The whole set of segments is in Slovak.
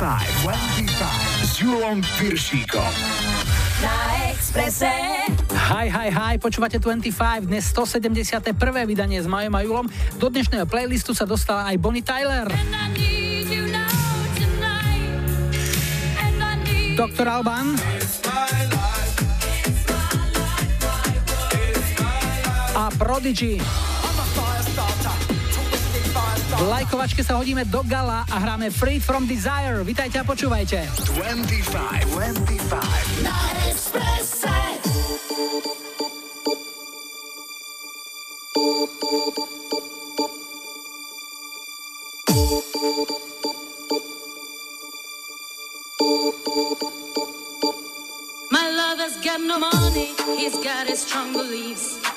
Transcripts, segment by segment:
25 s Julom Piršíkom. Na Exprese. Hi, hi, hi, počúvate 25, dnes 171. vydanie s Majom a Julom. Do dnešného playlistu sa dostala aj Bonnie Tyler. Dr. Alban. A Prodigy. Lajkovačke sa hodíme do gala a hráme Free from Desire. Vítajte a počúvajte. 25, 25. Na. My lover's got no money, he's got his strong beliefs.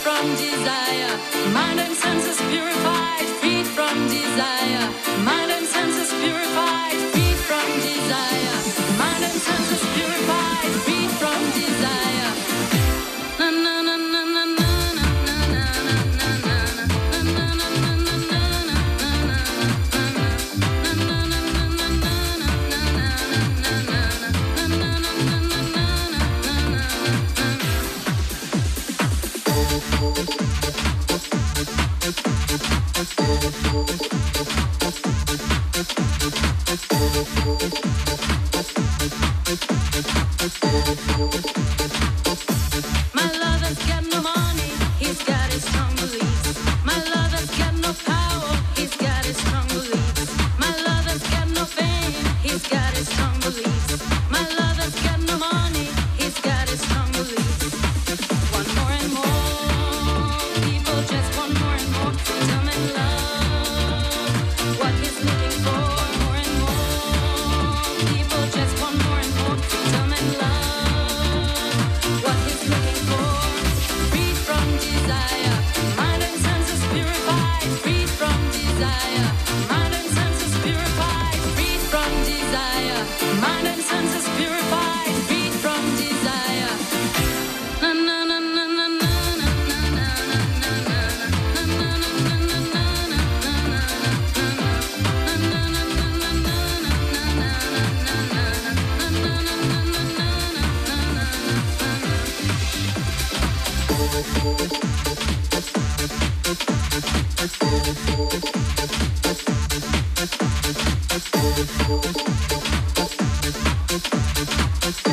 from desire, mind and senses purified, freed from desire,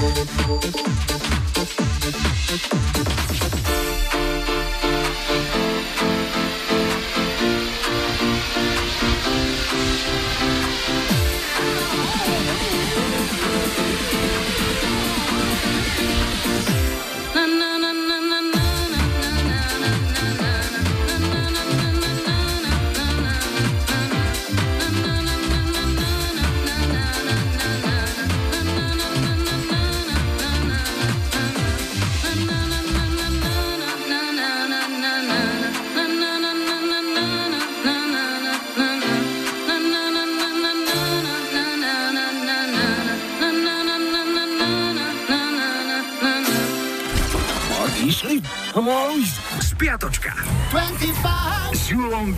thank you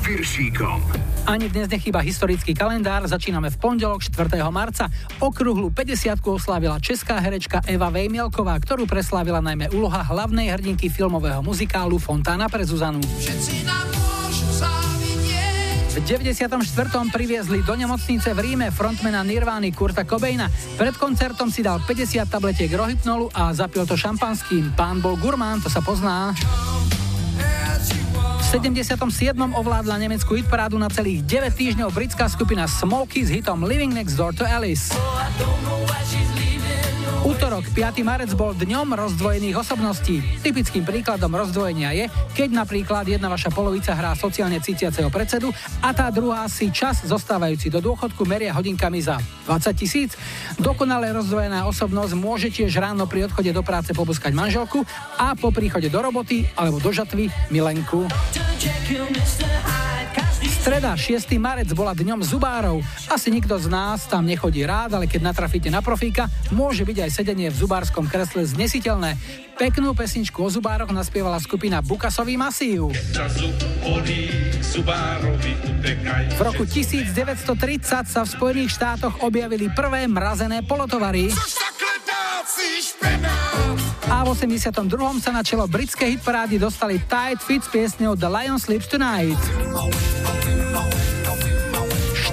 Piršíkom. Ani dnes nechýba historický kalendár, začíname v pondelok 4. marca. Okrúhlu 50 oslávila česká herečka Eva Vejmielková, ktorú preslávila najmä úloha hlavnej hrdinky filmového muzikálu Fontána pre Zuzanu. V 94. priviezli do nemocnice v Ríme frontmana Nirvány Kurta Cobaina. Pred koncertom si dal 50 tabletiek rohypnolu a zapil to šampanským. Pán bol gurmán, to sa pozná. V 77. ovládla nemeckú hitparádu na celých 9 týždňov britská skupina Smokey s hitom Living Next Door to Alice. Útorok, 5. marec bol dňom rozdvojených osobností. Typickým príkladom rozdvojenia je, keď napríklad jedna vaša polovica hrá sociálne cítiaceho predsedu a tá druhá si čas zostávajúci do dôchodku meria hodinkami za 20 tisíc. Dokonale rozdvojená osobnosť môže tiež ráno pri odchode do práce pobuskať manželku a po príchode do roboty alebo do žatvy milenku. Streda 6. marec bola dňom zubárov. Asi nikto z nás tam nechodí rád, ale keď natrafíte na profíka, môže byť aj sedenie v zubárskom kresle znesiteľné. Peknú pesničku o zubároch naspievala skupina Bukasový masív. V roku 1930 sa v Spojených štátoch objavili prvé mrazené polotovary. A v 82. sa na čelo britskej hitparády dostali Tight Fit s piesňou The Lion Sleeps Tonight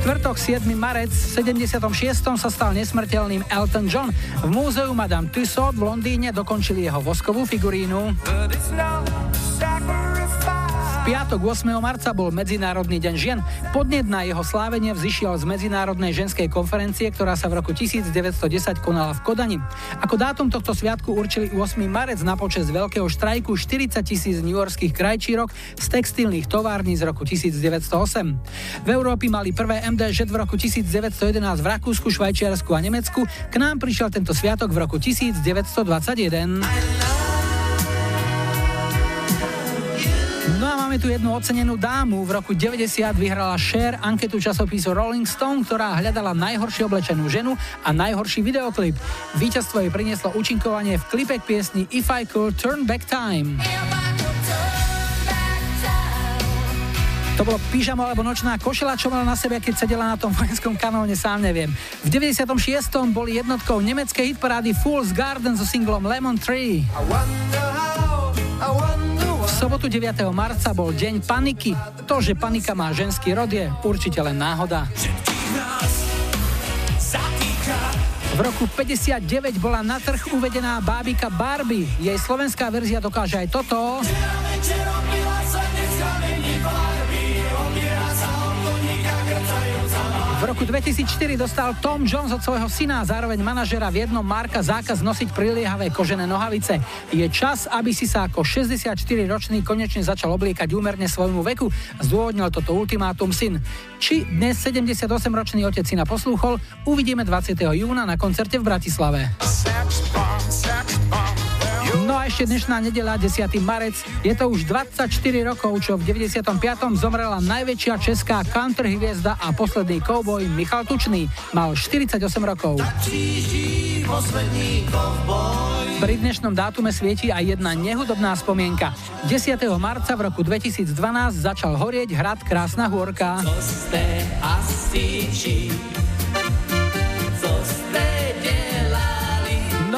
štvrtok 7. marec v 76. sa stal nesmrteľným Elton John. V múzeu Madame Tussauds v Londýne dokončili jeho voskovú figurínu piatok 8. marca bol Medzinárodný deň žien. Podnet na jeho slávenie vzýšiel z Medzinárodnej ženskej konferencie, ktorá sa v roku 1910 konala v Kodani. Ako dátum tohto sviatku určili 8. marec na počas veľkého štrajku 40 tisíc newyorských krajčírok z textilných tovární z roku 1908. V Európe mali prvé MDŽ v roku 1911 v Rakúsku, Švajčiarsku a Nemecku. K nám prišiel tento sviatok v roku 1921. máme tu jednu ocenenú dámu. V roku 90 vyhrala Cher anketu časopisu Rolling Stone, ktorá hľadala najhoršie oblečenú ženu a najhorší videoklip. Víťazstvo jej prinieslo účinkovanie v klipe k piesni If I Could Turn Back Time. To bolo pyžamo alebo nočná košela, čo mala na sebe, keď sedela na tom vojenskom kanóne, sám neviem. V 96. boli jednotkou nemeckej hitparády Fool's Garden so singlom Lemon Tree. I sobotu 9. marca bol deň paniky. To, že panika má ženský rod je určite len náhoda. V roku 59 bola na trh uvedená bábika Barbie. Jej slovenská verzia dokáže aj toto. Roku 2004 dostal Tom Jones od svojho syna a zároveň manažera v jednom Marka zákaz nosiť priliehavé kožené nohavice. Je čas, aby si sa ako 64-ročný konečne začal obliekať úmerne svojmu veku, zdôvodnil toto ultimátum syn. Či dnes 78-ročný otec syna poslúchol, uvidíme 20. júna na koncerte v Bratislave. No ešte dnešná nedela, 10. marec. Je to už 24 rokov, čo v 95. zomrela najväčšia česká country hviezda a posledný kouboj Michal Tučný. Mal 48 rokov. Pri dnešnom dátume svieti aj jedna nehudobná spomienka. 10. marca v roku 2012 začal horieť hrad Krásna hôrka.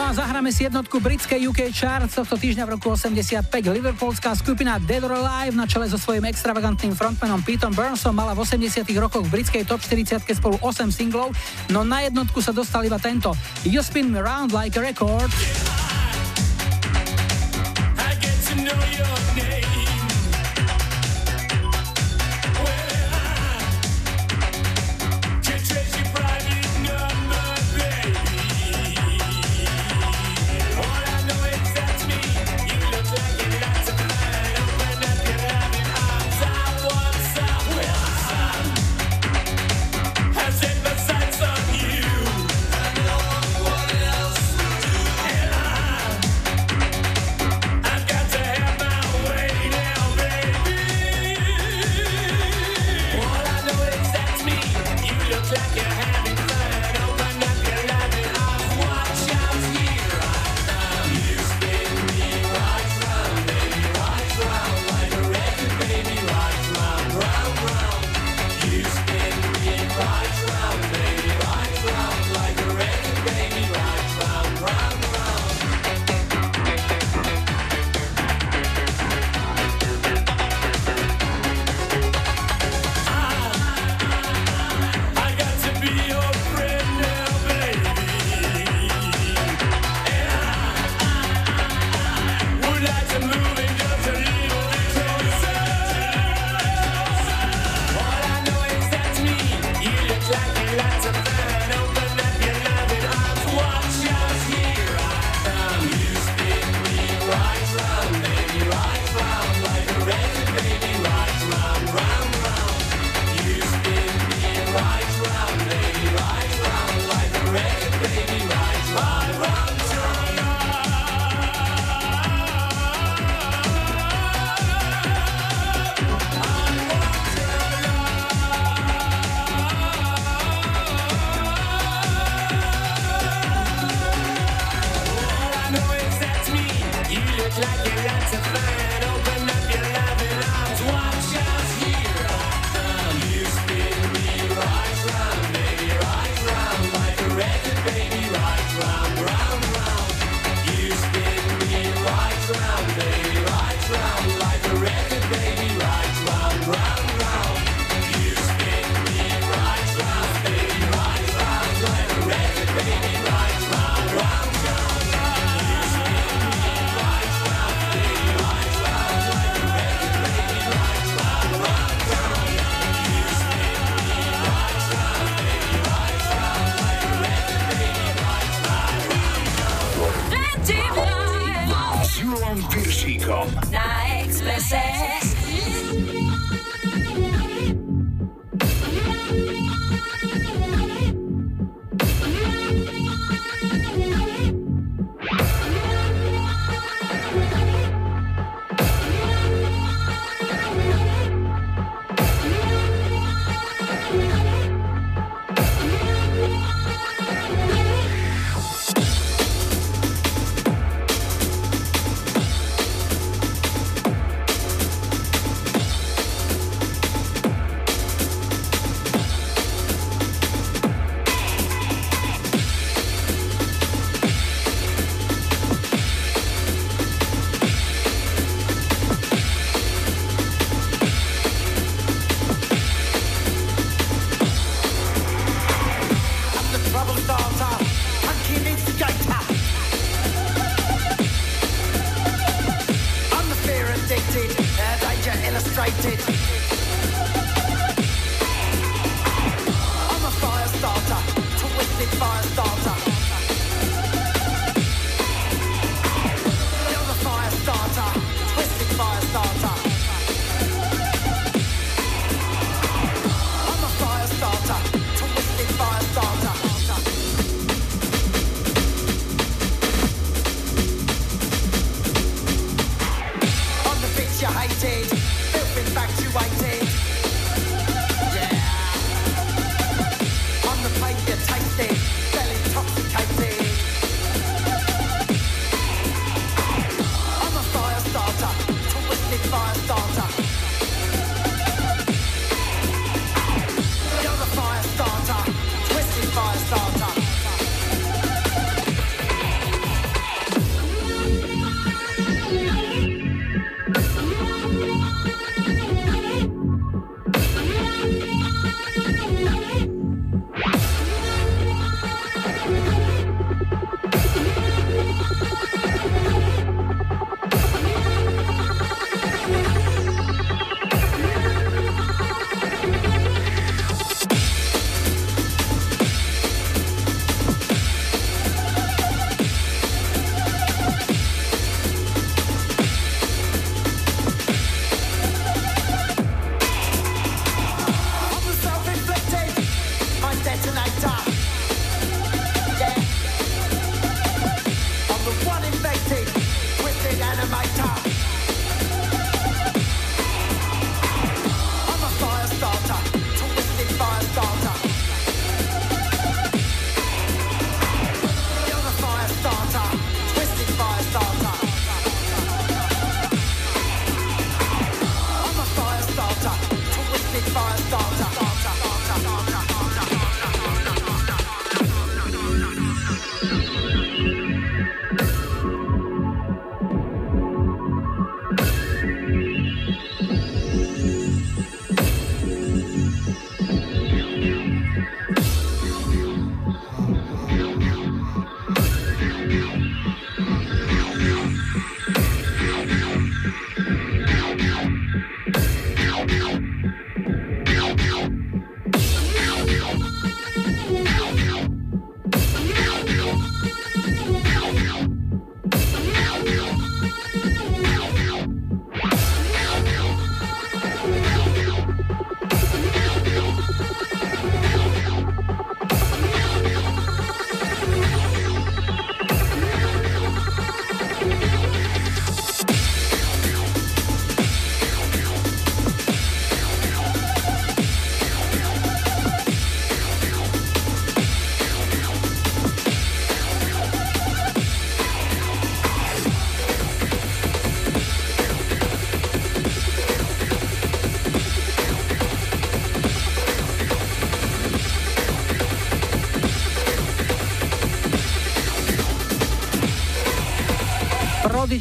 A zahráme si jednotku britskej UK Charts tohto týždňa v roku 85. Liverpoolská skupina Dead or Alive na čele so svojím extravagantným frontmanom Petom Burnsom mala v 80 rokoch v britskej top 40 spolu 8 singlov, no na jednotku sa dostal iba tento You Spin Me Round Like a Record.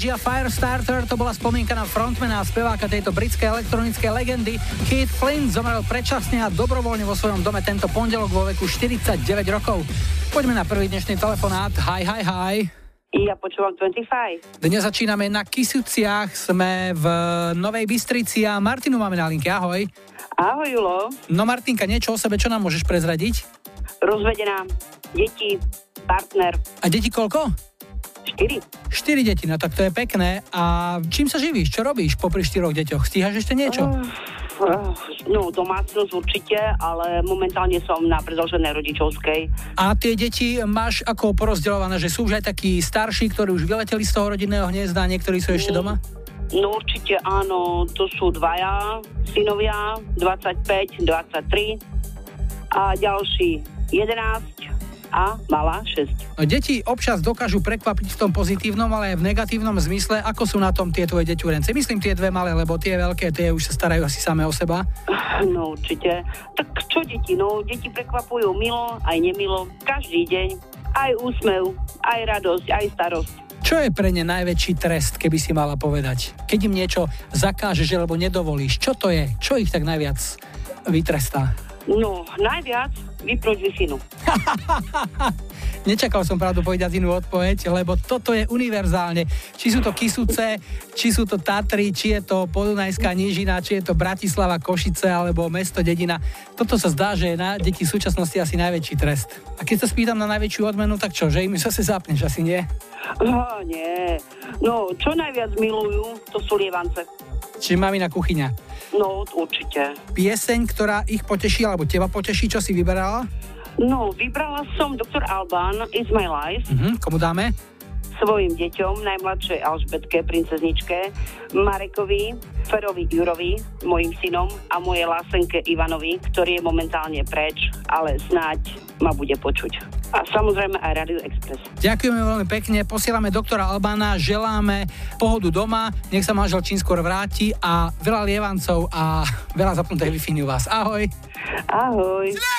Energy a Firestarter to bola spomienka na frontmana a speváka tejto britskej elektronickej legendy. Keith Flynn zomrel predčasne a dobrovoľne vo svojom dome tento pondelok vo veku 49 rokov. Poďme na prvý dnešný telefonát. Hi, hi, hi. Ja počúvam 25. Dnes začíname na Kisuciach, sme v Novej Bystrici a Martinu máme na linke. Ahoj. Ahoj, Julo. No Martinka, niečo o sebe, čo nám môžeš prezradiť? Rozvedená, deti, partner. A deti koľko? 4. 4 deti, no tak to je pekné. A čím sa živíš? Čo robíš popri 4 deťoch? Stíhaš ešte niečo? Uh, no, domácnosť určite, ale momentálne som na predlženej rodičovskej. A tie deti máš ako porozdeľované, že sú už aj takí starší, ktorí už vyleteli z toho rodinného hniezda a niektorí sú ešte doma? No určite áno, to sú dvaja synovia, 25, 23 a ďalší 11, a mala 6. Deti občas dokážu prekvapiť v tom pozitívnom, ale aj v negatívnom zmysle. Ako sú na tom tie tvoje deťurence? Myslím tie dve malé, lebo tie veľké, tie už sa starajú asi samé o seba. No určite. Tak čo deti? No deti prekvapujú milo, aj nemilo. Každý deň. Aj úsmev, aj radosť, aj starosť. Čo je pre ne najväčší trest, keby si mala povedať? Keď im niečo zakážeš alebo nedovolíš, čo to je? Čo ich tak najviac vytrestá? No, najviac vypnúť wi Nečakal som pravdu povedať inú odpoveď, lebo toto je univerzálne. Či sú to Kisuce, či sú to Tatry, či je to Podunajská nížina, či je to Bratislava, Košice alebo mesto, dedina. Toto sa zdá, že je na deti v súčasnosti asi najväčší trest. A keď sa spýtam na najväčšiu odmenu, tak čo, že im sa zapneš, asi nie? Oh, nie. No, čo najviac milujú, to sú lievance. Čiže mamina kuchyňa. No, určite. Pieseň, ktorá ich poteší, alebo teba poteší, čo si vyberala? No, vybrala som Dr. Alban, Is My Life. Uh-huh. Komu dáme? Svojim deťom, najmladšej Alžbetke, princezničke, Marekovi, Ferovi Jurovi, mojim synom a mojej lásenke Ivanovi, ktorý je momentálne preč, ale snáď ma bude počuť. A samozrejme aj Radio Express. Ďakujeme veľmi pekne, posielame doktora Albána, želáme pohodu doma, nech sa manžel čím skôr vráti a veľa lievancov a veľa zapnutej wi u vás. Ahoj. Ahoj. is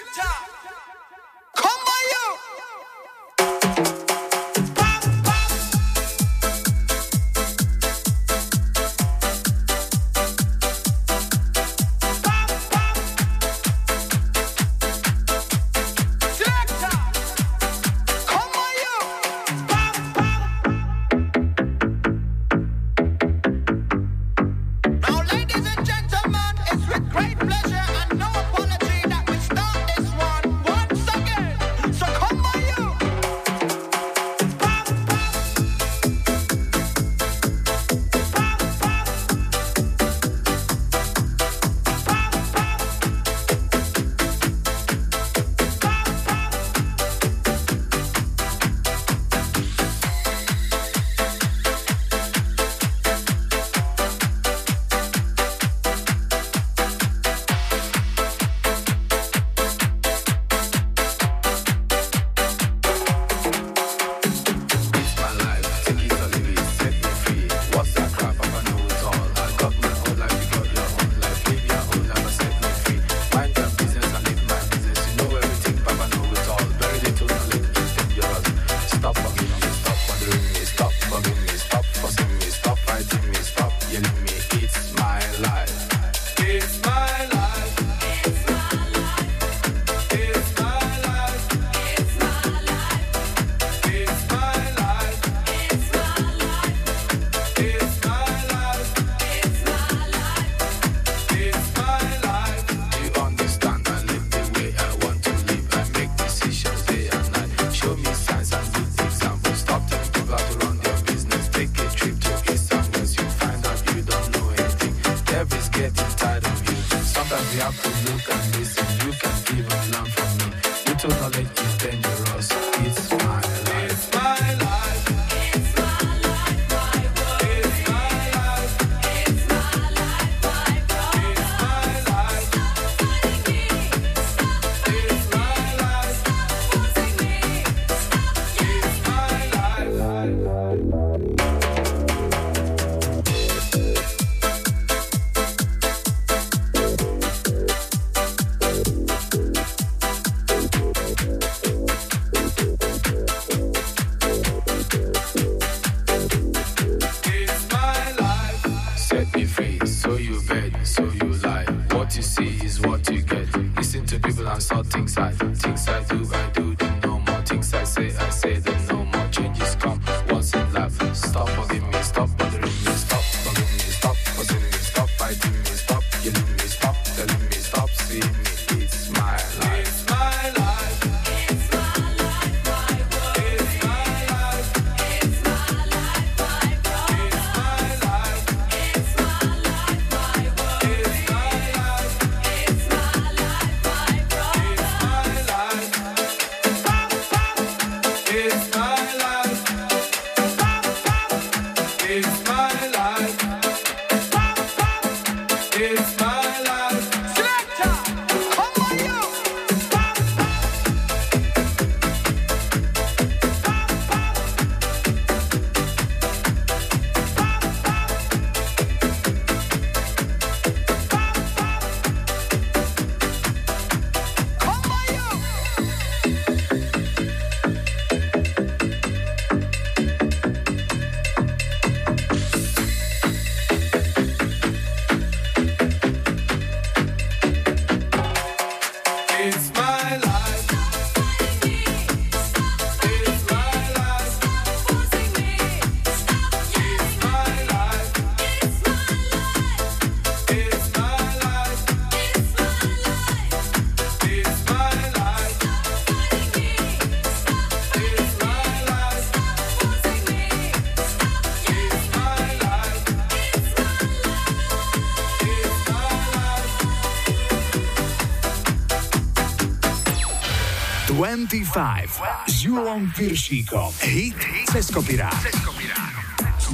25 s Julom Piršíkom. Hit cez.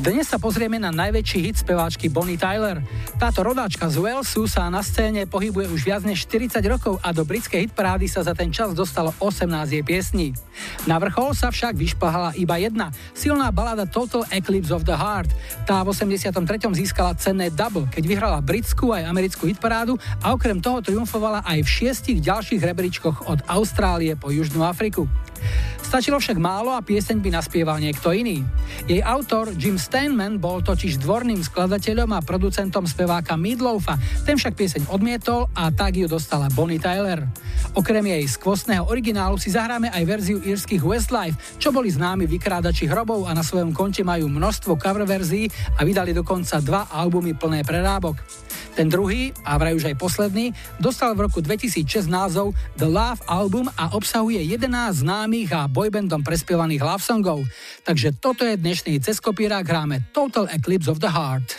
Dnes sa pozrieme na najväčší hit speváčky Bonnie Tyler. Táto rodáčka z Walesu sa na scéne pohybuje už viac než 40 rokov a do britskej hitparády sa za ten čas dostalo 18 jej piesní. Na vrchol sa však vyšplhala iba jedna, silná balada Total Eclipse of the Heart. Tá v 83. získala cenné double, keď vyhrala britskú aj americkú hitparádu a okrem toho triumfovala aj v šiestich ďalších rebríčkoch od Austrálie po Južnú Afriku. Stačilo však málo a pieseň by naspieval niekto iný. Jej autor Jim Steinman bol totiž dvorným skladateľom a producentom speváka Midloafa, ten však pieseň odmietol a tak ju dostala Bonnie Tyler. Okrem jej skvostného originálu si zahráme aj verziu írskych Westlife, čo boli známi vykrádači hrobov a na svojom konte majú množstvo cover verzií a vydali dokonca dva albumy plné prerábok. Ten druhý, a vraj už aj posledný, dostal v roku 2006 názov The Love Album a obsahuje 11 známych a boybandom prespievaných love songov. Takže toto je dnešný cez kopírák, hráme Total Eclipse of the Heart.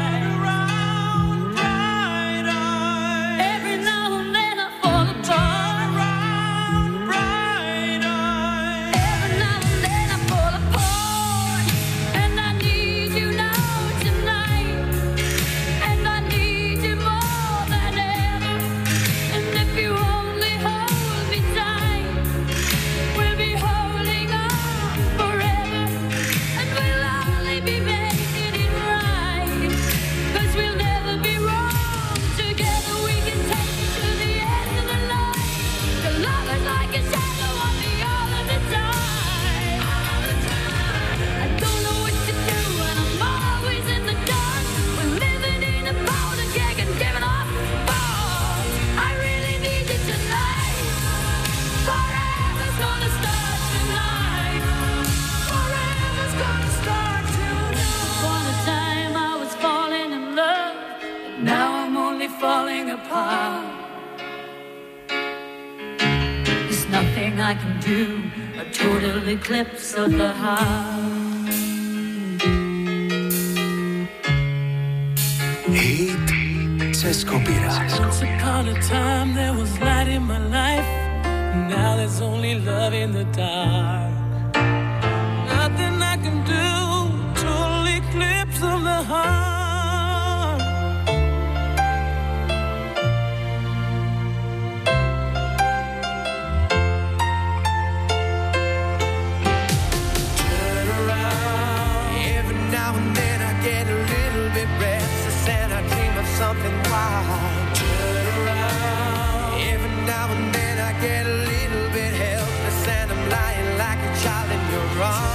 I can do, a total eclipse of the heart. Cez kopirát. Once upon a time there was light in my life. Now there's only love in the dark. Nothing I can do, total eclipse of the heart. Get a little bit helpless and I'm lying like a child in your arms.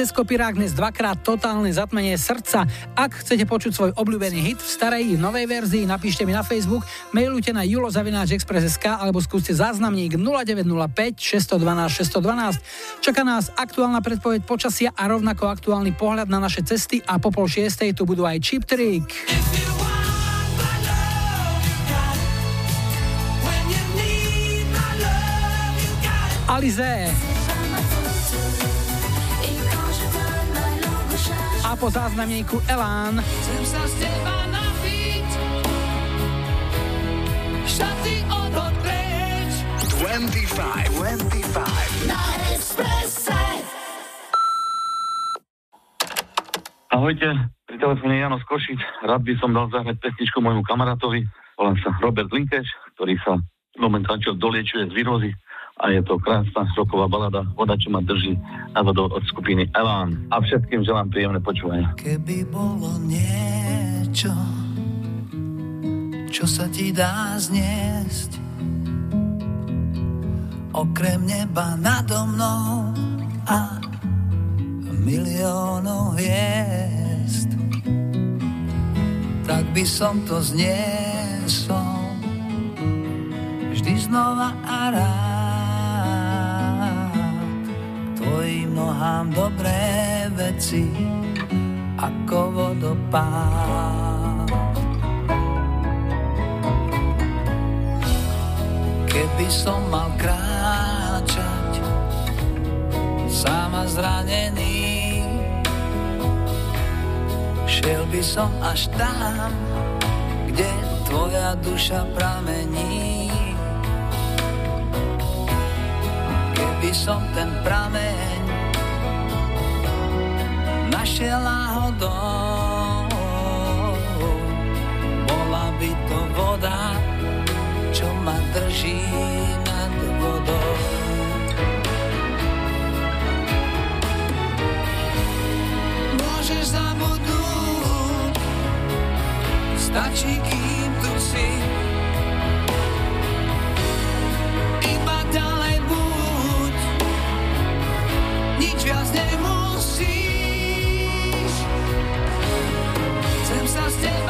Cez kopirák dnes dvakrát totálne zatmenie srdca. Ak chcete počuť svoj obľúbený hit v starej i novej verzii, napíšte mi na Facebook, mailujte na julozavináčexpress.sk alebo skúste záznamník 0905 612 612. Čaká nás aktuálna predpoveď počasia a rovnako aktuálny pohľad na naše cesty a po pol šiestej tu budú aj Chip Trick. Alize. Po záznamníku Elán. Chcem sa z teba napiť. Šaty odhod preč. 25, 25. Na Expresse. Ahojte, pri telefóne Jano z Košic. Rád by som dal zahrať pesničku môjmu kamarátovi. Volám sa Robert Linkeš, ktorý sa momentálne doliečuje z výrozy a je to krásna roková balada Voda, čo ma drží na vodou od skupiny Elán. A všetkým želám príjemné počúvanie. Keby bolo niečo, čo sa ti dá zniesť, okrem neba nado mnou a miliónov hviezd, tak by som to zniesol vždy znova a rád. Tvojim nohám dobré veci ako vodopád. Keby som mal kráčať sám a zranený, šiel by som až tam, kde tvoja duša pramení. Keby som ten prameň našiel náhodou, bola by to voda, čo ma drží nad vodou. Môžeš zabudnúť, stačí, kým tu si. Iba ďalej nemusíš. Chcem sa z teba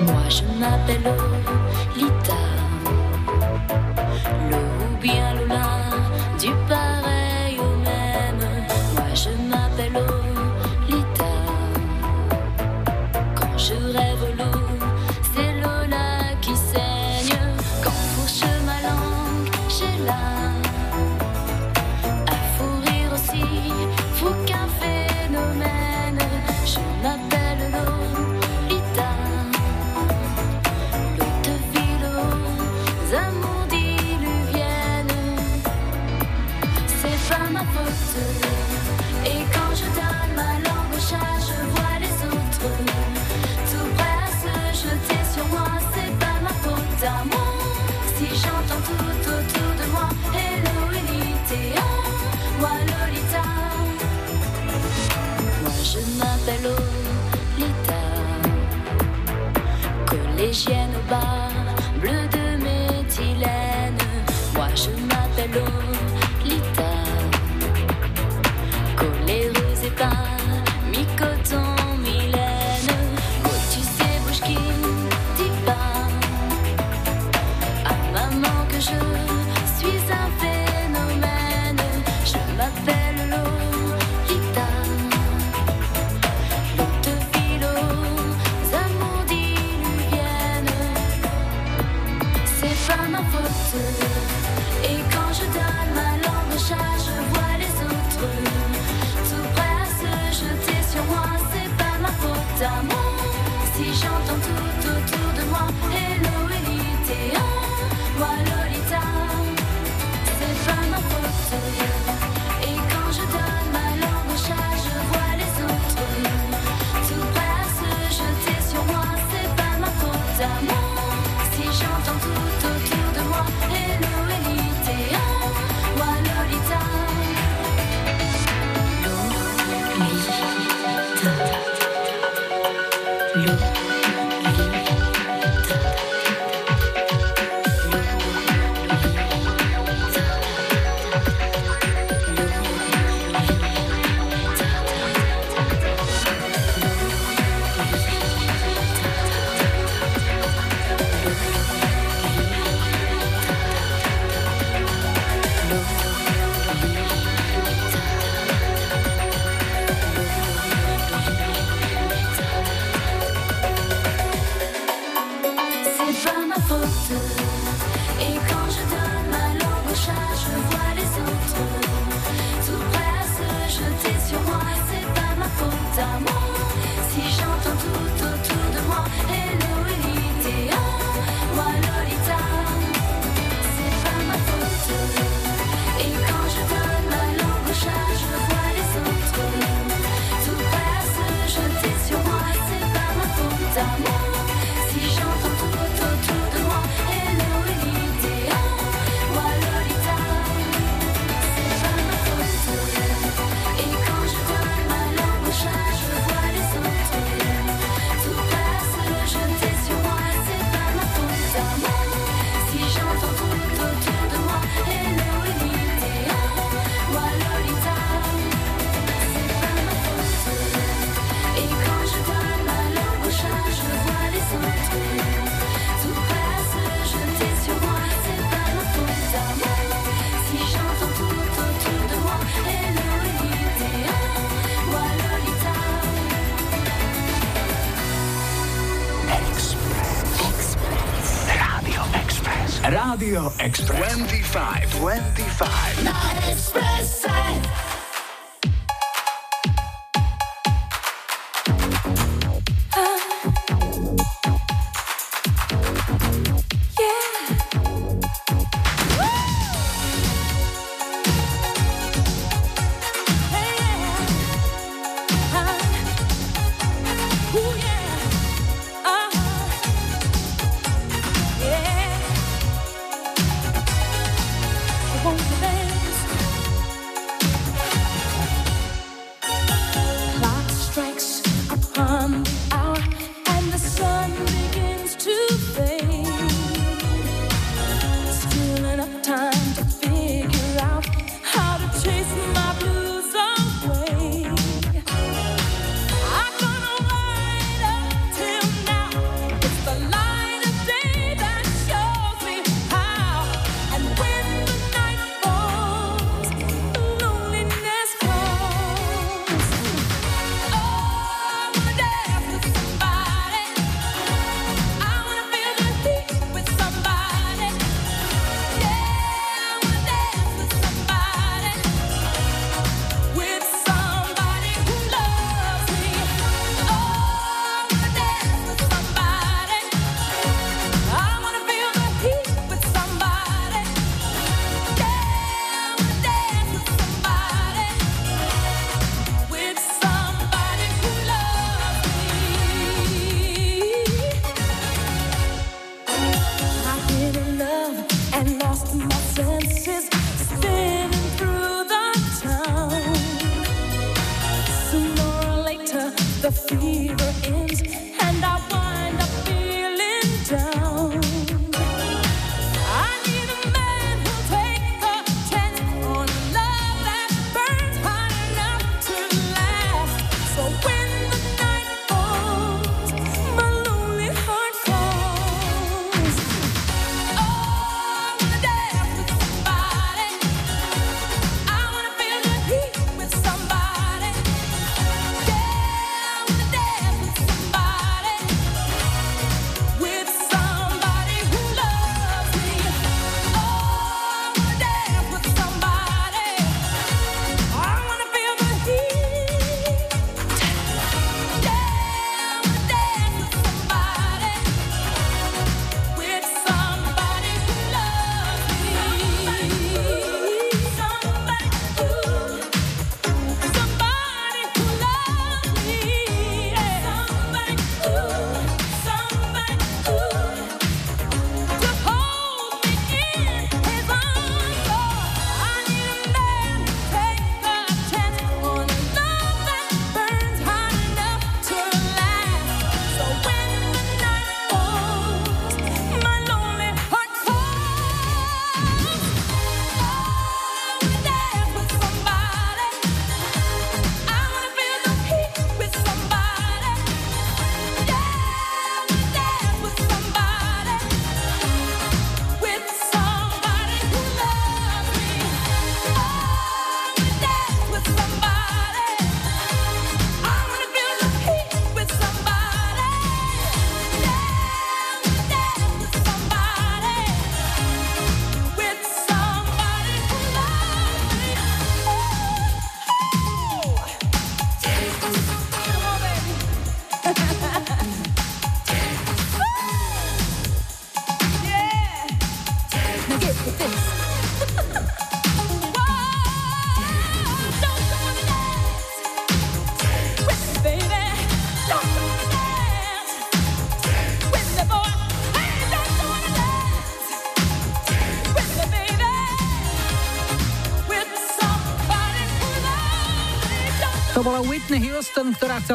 Moi je m'appelle Lita, le ou bien Lola du pas. si j'entends tout autour.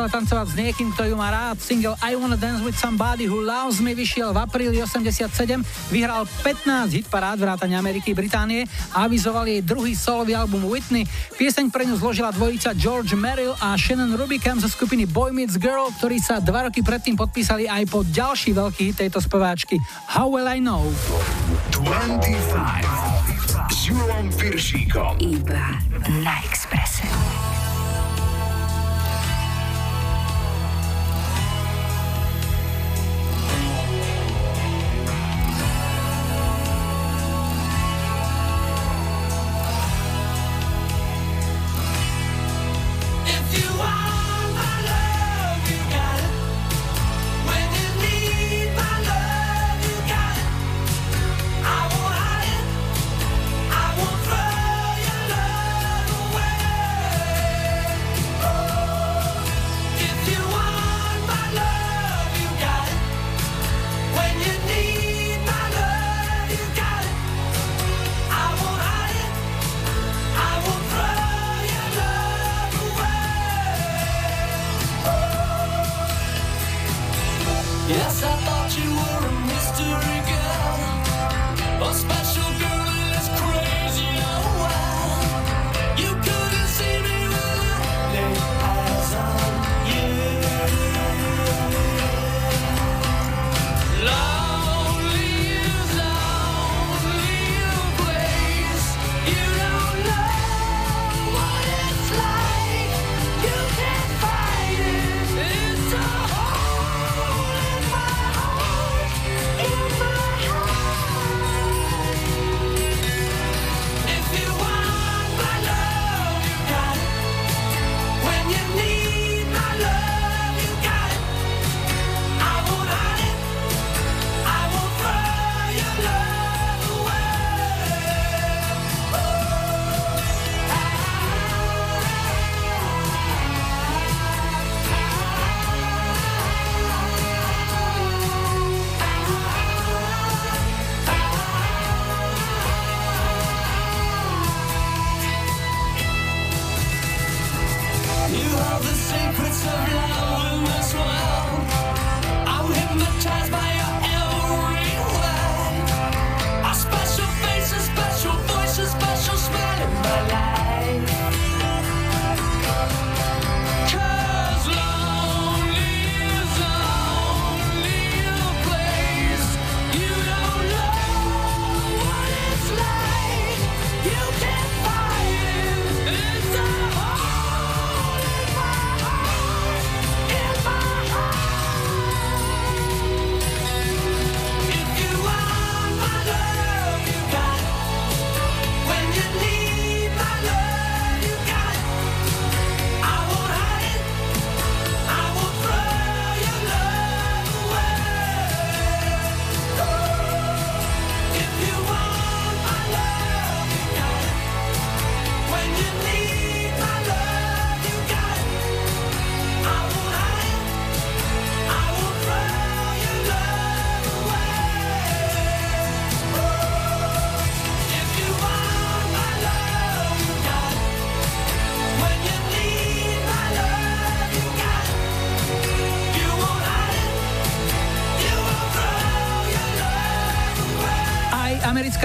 tancovať s niekým, kto ju má rád. Single I Wanna Dance With Somebody Who Loves Me vyšiel v apríli 87, vyhral 15 hit hitparád vrátane Ameriky, Británie a avizoval jej druhý solový album Whitney. Pieseň pre ňu zložila dvojica George Merrill a Shannon Rubicam zo skupiny Boy Meets Girl, ktorí sa dva roky predtým podpísali aj pod ďalší veľký hit tejto speváčky How Well I Know. 25 s Júlom Viršíkom. Iba na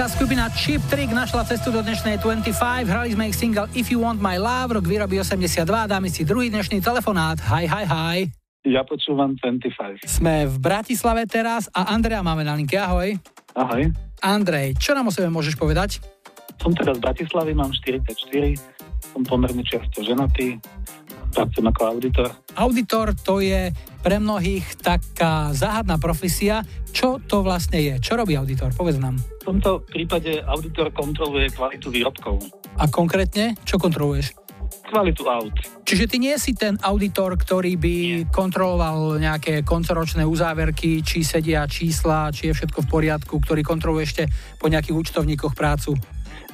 skupina Chip Trick našla cestu do dnešnej 25. Hrali sme ich single If You Want My Love, rok výroby 82. Dáme si druhý dnešný telefonát. Hi, hi, hi. Ja počúvam 25. Sme v Bratislave teraz a Andrea máme na linke. Ahoj. Ahoj. Andrej, čo nám o sebe môžeš povedať? Som teda z Bratislavy, mám 44, som pomerne často ženatý, pracujem ako auditor. Auditor to je pre mnohých taká záhadná profesia. Čo to vlastne je? Čo robí auditor? Povedz nám. V tomto prípade auditor kontroluje kvalitu výrobkov, A konkrétne, čo kontroluješ? kvalitu aut. Čiže ty nie si ten auditor, ktorý by kontroloval nejaké koncoročné uzáverky, či sedia čísla, či je všetko v poriadku, ktorý kontroluje ešte po nejakých účtovníkoch prácu.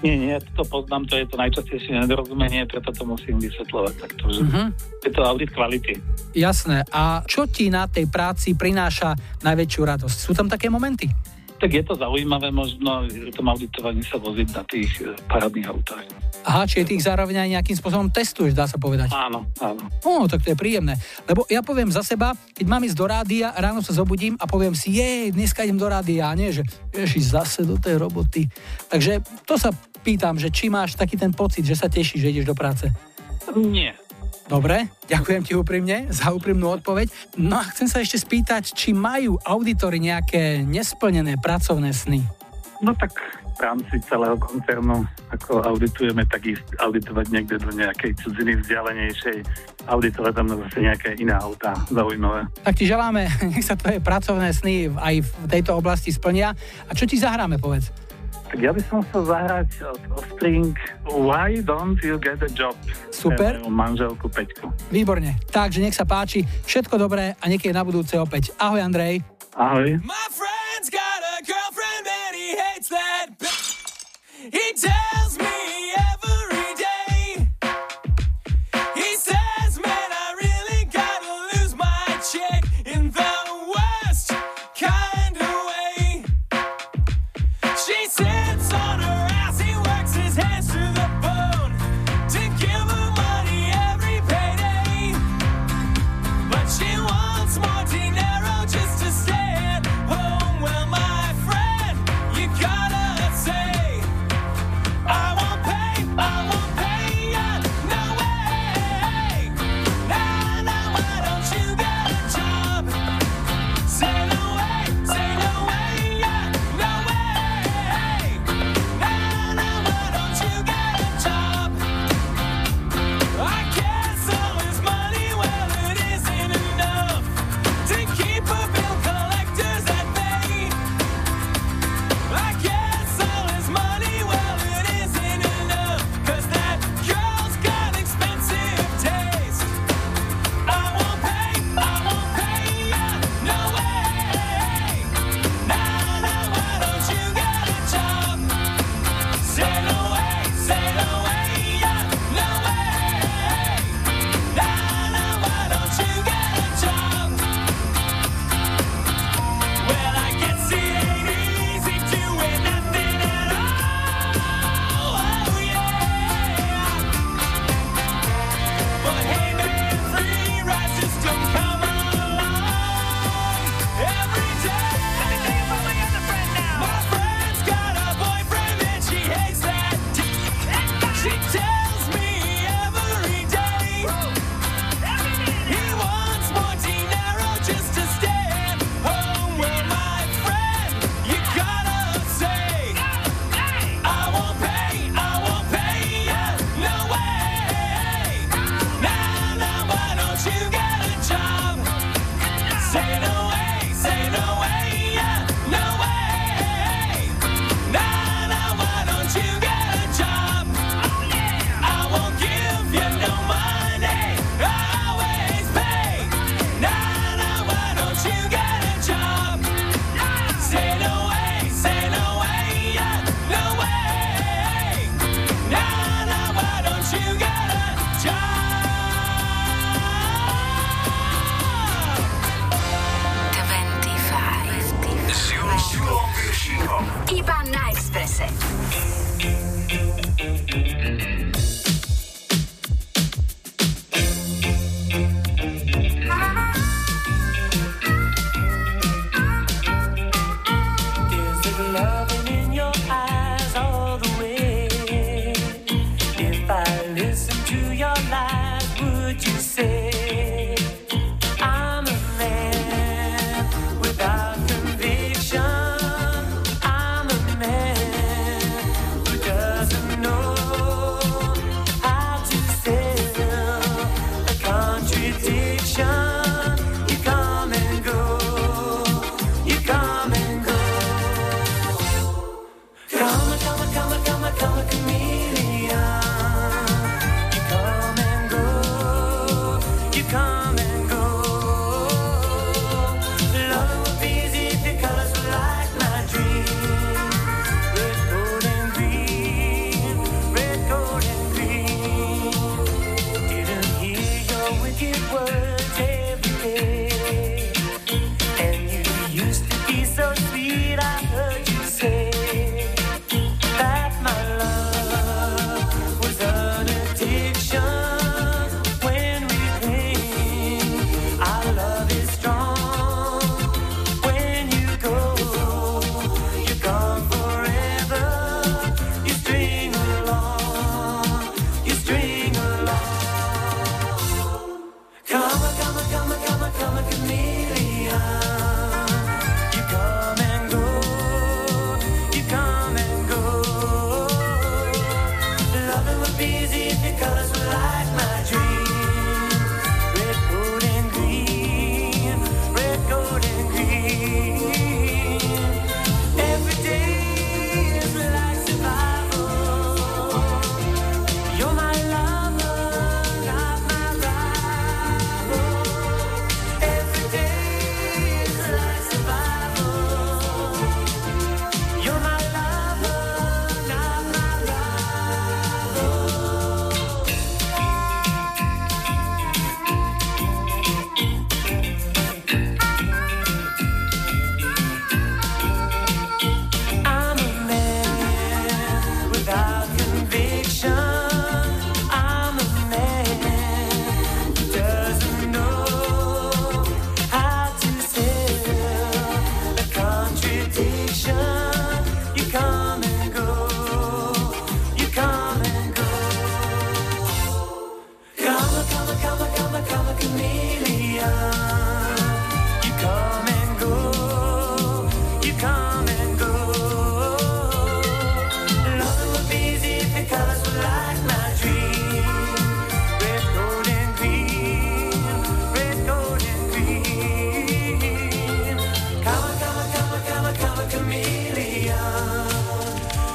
Nie, nie, to poznám, to je to najčastejšie nedorozumenie, preto to musím vysvetľovať takto, že Mhm. je to audit kvality. Jasné. A čo ti na tej práci prináša najväčšiu radosť? Sú tam také momenty? Tak je to zaujímavé možno v tom auditovaní sa voziť na tých e, parádnych autách. Aha, čiže ty ich zároveň aj nejakým spôsobom testuješ, dá sa povedať. Áno, áno. No, tak to je príjemné. Lebo ja poviem za seba, keď mám ísť do rádia, ráno sa zobudím a poviem si, jej, dneska idem do rádia, a nie, že ježi, zase do tej roboty. Takže to sa pýtam, že či máš taký ten pocit, že sa tešíš, že ideš do práce. Nie. Dobre, ďakujem ti úprimne za úprimnú odpoveď. No a chcem sa ešte spýtať, či majú auditory nejaké nesplnené pracovné sny. No tak v rámci celého koncernu, ako auditujeme, tak ísť auditovať niekde do nejakej cudziny vzdialenejšej, auditovať tam zase nejaké iné autá zaujímavé. Tak ti želáme, nech sa tvoje pracovné sny aj v tejto oblasti splnia. A čo ti zahráme, povedz? Tak ja by som chcel zahrať Offspring Why Don't You Get a Job? Super. Manželku Peťku. Výborne. Takže nech sa páči, všetko dobré a niekedy na budúce opäť. Ahoj Andrej. Ahoj. My friend's got a girlfriend and he hates that bitch. He tells me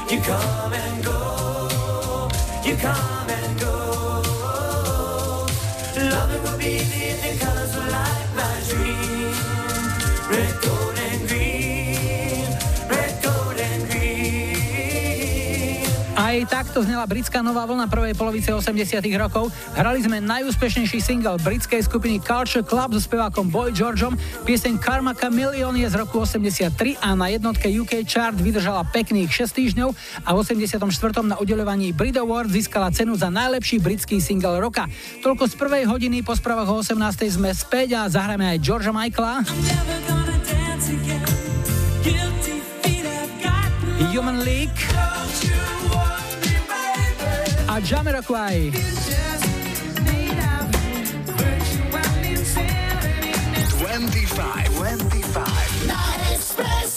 You come and go, you come and go. Loving would be your colors were like my dream. Aj takto znela britská nová vlna prvej polovice 80 rokov. Hrali sme najúspešnejší single britskej skupiny Culture Club so spevákom Boy Georgeom. Pieseň Karma Chameleon je z roku 83 a na jednotke UK chart vydržala pekných 6 týždňov a v 84. na udeľovaní Brit Award získala cenu za najlepší britský single roka. Toľko z prvej hodiny, po správach o 18. sme späť a zahráme aj Georgia Michaela. Human League a Jamiroquai. 25, 25. Na Expresse.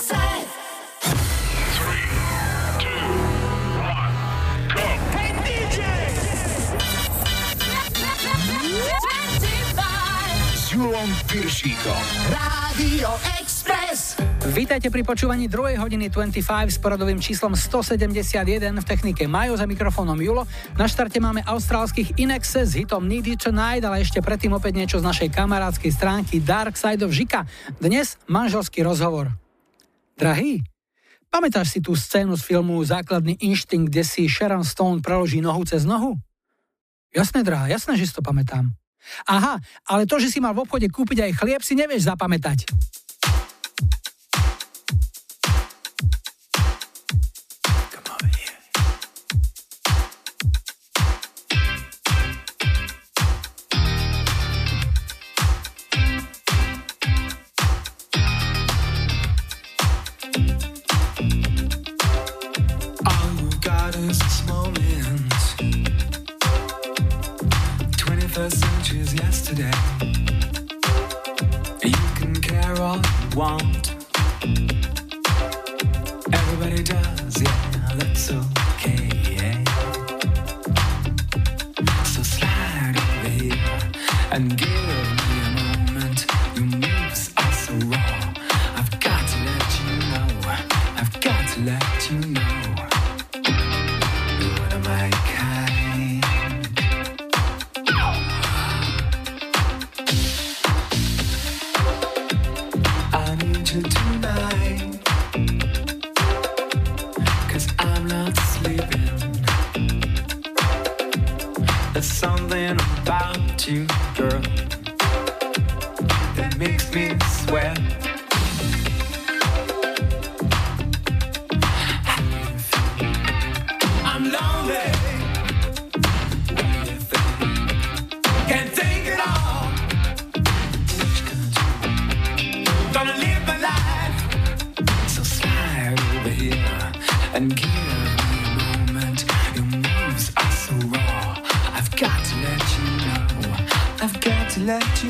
Vítajte pri počúvaní 2. hodiny 25 s poradovým číslom 171 v technike Majo za mikrofónom Julo. Na štarte máme austrálskych Inexe s hitom Need You Tonight, ale ešte predtým opäť niečo z našej kamarádskej stránky Dark Side of Žika. Dnes manželský rozhovor. Drahý, pamätáš si tú scénu z filmu Základný inštinkt, kde si Sharon Stone preloží nohu cez nohu? Jasné, drahá, jasné, že si to pamätám. Aha, ale to, že si mal v obchode kúpiť aj chlieb, si nevieš zapamätať.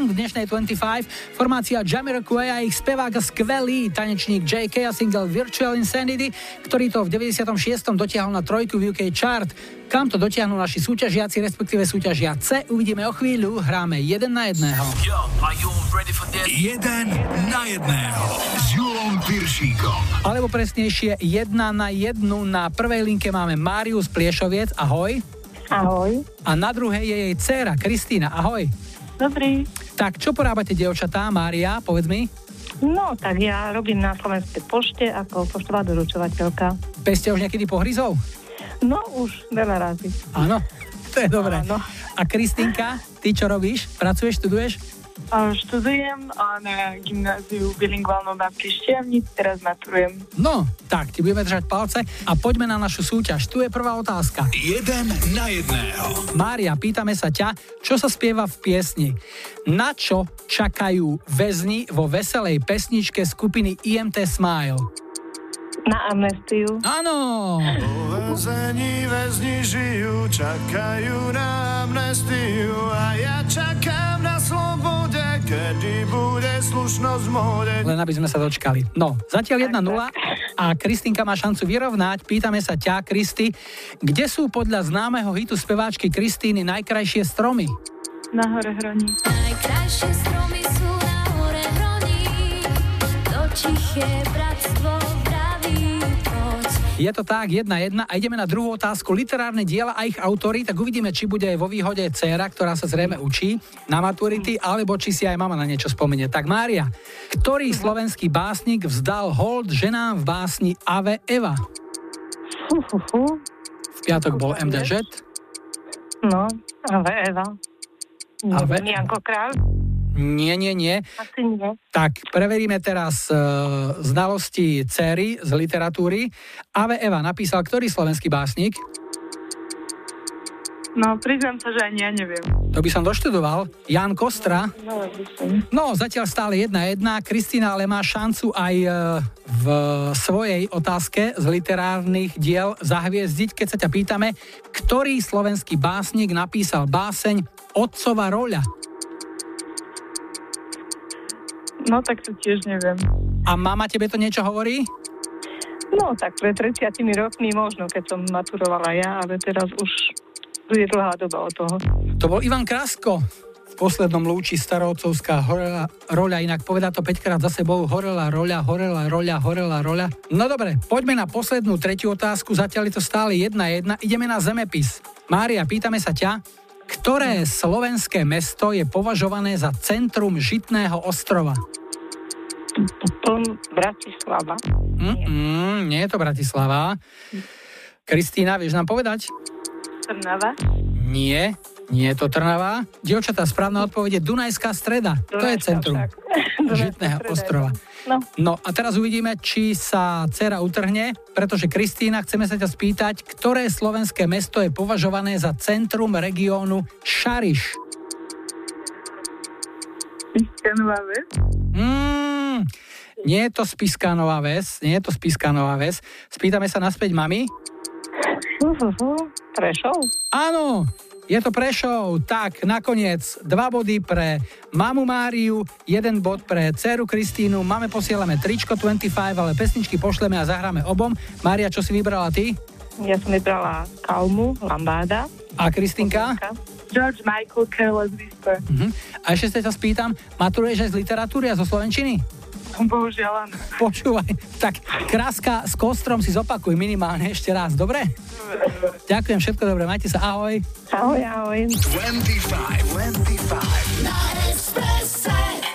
funk v dnešnej 25, formácia Jamiroquai a ich spevák a skvelý tanečník JK a single Virtual Insanity, ktorý to v 96. dotiahol na trojku v UK chart. Kam to dotiahnu naši súťažiaci, respektíve súťažia C, uvidíme o chvíľu, hráme jeden na jedného. Jeden na jedného s Julom Piršíkom. Alebo presnejšie, jedna na jednu. Na prvej linke máme Máriu z Pliešoviec, ahoj. Ahoj. A na druhej je jej dcéra Kristýna, ahoj. Dobrý. Tak, čo porábate, dievčatá, Mária, povedz mi? No, tak ja robím na Slovenskej pošte ako poštová doručovateľka. Peste už niekedy pohryzov? No, už veľa razy. Áno, to je dobré. Áno. A Kristýnka, ty čo robíš? Pracuješ, študuješ? Študujem na gymnáziu bilingválnom na Štiavnic, teraz maturujem. No, tak, ti budeme držať palce a poďme na našu súťaž. Tu je prvá otázka. Jeden na jedného. Mária, pýtame sa ťa, čo sa spieva v piesni? Na čo čakajú väzni vo veselej pesničke skupiny IMT Smile? Na amnestiu. Áno. Väzení väzni žijú, čakajú na amnestiu a ja čakám na slobode, kedy bude slušnosť v móde. Len aby sme sa dočkali. No, zatiaľ 1-0 a Kristinka má šancu vyrovnať. Pýtame sa ťa, Kristy, kde sú podľa známeho hitu speváčky Kristíny najkrajšie stromy? Na hore hroní. Najkrajšie stromy sú na hore hroní, to tiché bratstvo. Je to tak, jedna jedna a ideme na druhú otázku. Literárne diela a ich autory, tak uvidíme, či bude vo výhode dcéra, ktorá sa zrejme učí na maturity, alebo či si aj mama na niečo spomenie. Tak Mária, ktorý slovenský básnik vzdal hold ženám v básni Ave Eva? V piatok bol MDŽ. No, ale Eva. Ave- Janko Král? Nie, nie, nie. Asi nie. Tak, preveríme teraz e, znalosti céry z literatúry. Ave Eva napísal ktorý slovenský básnik? No, priznám sa, že ani ja neviem. To by som doštudoval. Jan Kostra. No. No, zatiaľ stále jedna jedna. Kristina ale má šancu aj e, v svojej otázke z literárnych diel zahviezdiť, keď sa ťa pýtame, ktorý slovenský básnik napísal báseň Otcova roľa. No, tak to tiež neviem. A mama tebe to niečo hovorí? No, tak pred 30 rokmi možno, keď som maturovala ja, ale teraz už je dlhá doba od toho. To bol Ivan Krasko. V poslednom lúči starovcovská horela roľa, inak povedá to 5 krát za sebou, horela roľa, horela roľa, horela roľa. No dobre, poďme na poslednú tretiu otázku, zatiaľ je to stále jedna jedna, ideme na zemepis. Mária, pýtame sa ťa, ktoré slovenské mesto je považované za centrum Žitného ostrova? Bratislava. Mm-mm, nie je to Bratislava. Kristýna, vieš nám povedať? Trnava. Nie, nie je to Trnava. Dievčatá, správna odpoveď je Dunajská streda. to je Dunajská centrum však. Žitného streda ostrova. No. No a teraz uvidíme, či sa dcera utrhne, pretože Kristýna, chceme sa ťa spýtať, ktoré slovenské mesto je považované za centrum regiónu Šariš? Spišská Nová Ves. Mm, nie je to Spiská Nová Ves, nie je to Spiská Nová Ves. Spýtame sa naspäť mami. Prešov? Áno, je to Prešov. Tak, nakoniec dva body pre mamu Máriu, jeden bod pre dceru Kristínu. Máme posielame tričko 25, ale pesničky pošleme a zahráme obom. Mária, čo si vybrala ty? Ja som vybrala Kalmu, Lambáda. A Kristinka? George Michael, Careless Whisper. Mhm. A ešte sa ťa spýtam, maturuješ aj z literatúry a zo slovenčiny? Bohužiaľ, áno. Počúvaj, tak kráska s kostrom si zopakuj minimálne ešte raz, dobre? Ďakujem, všetko dobré, majte sa, ahoj. Ahoj, ahoj. 25, 25.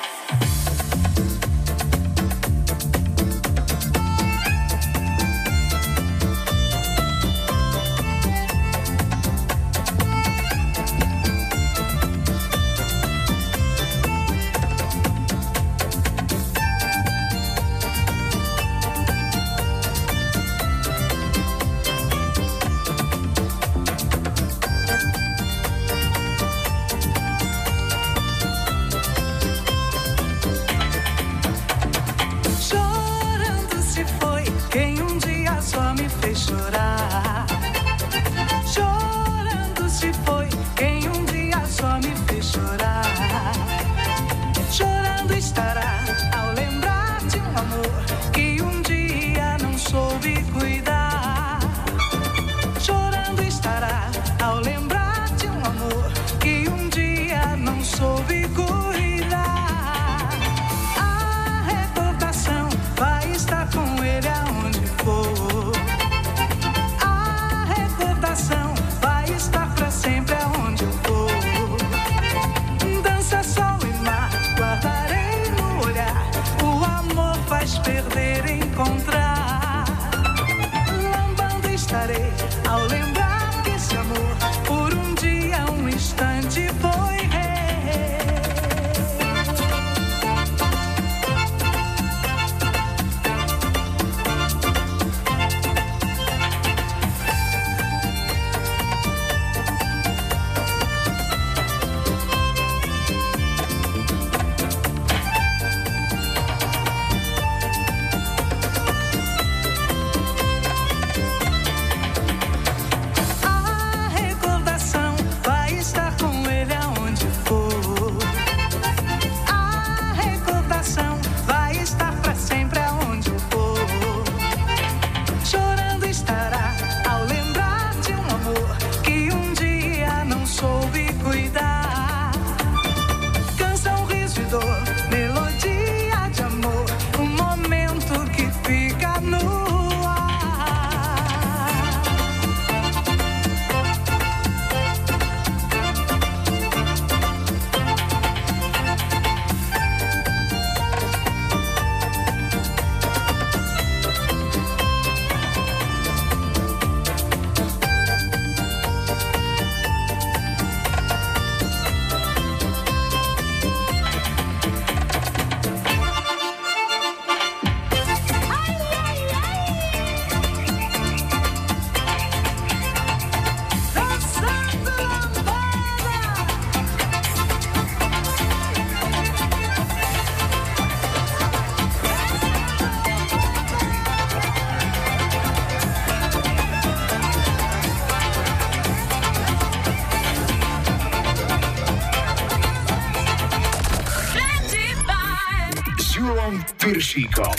Piršíkom.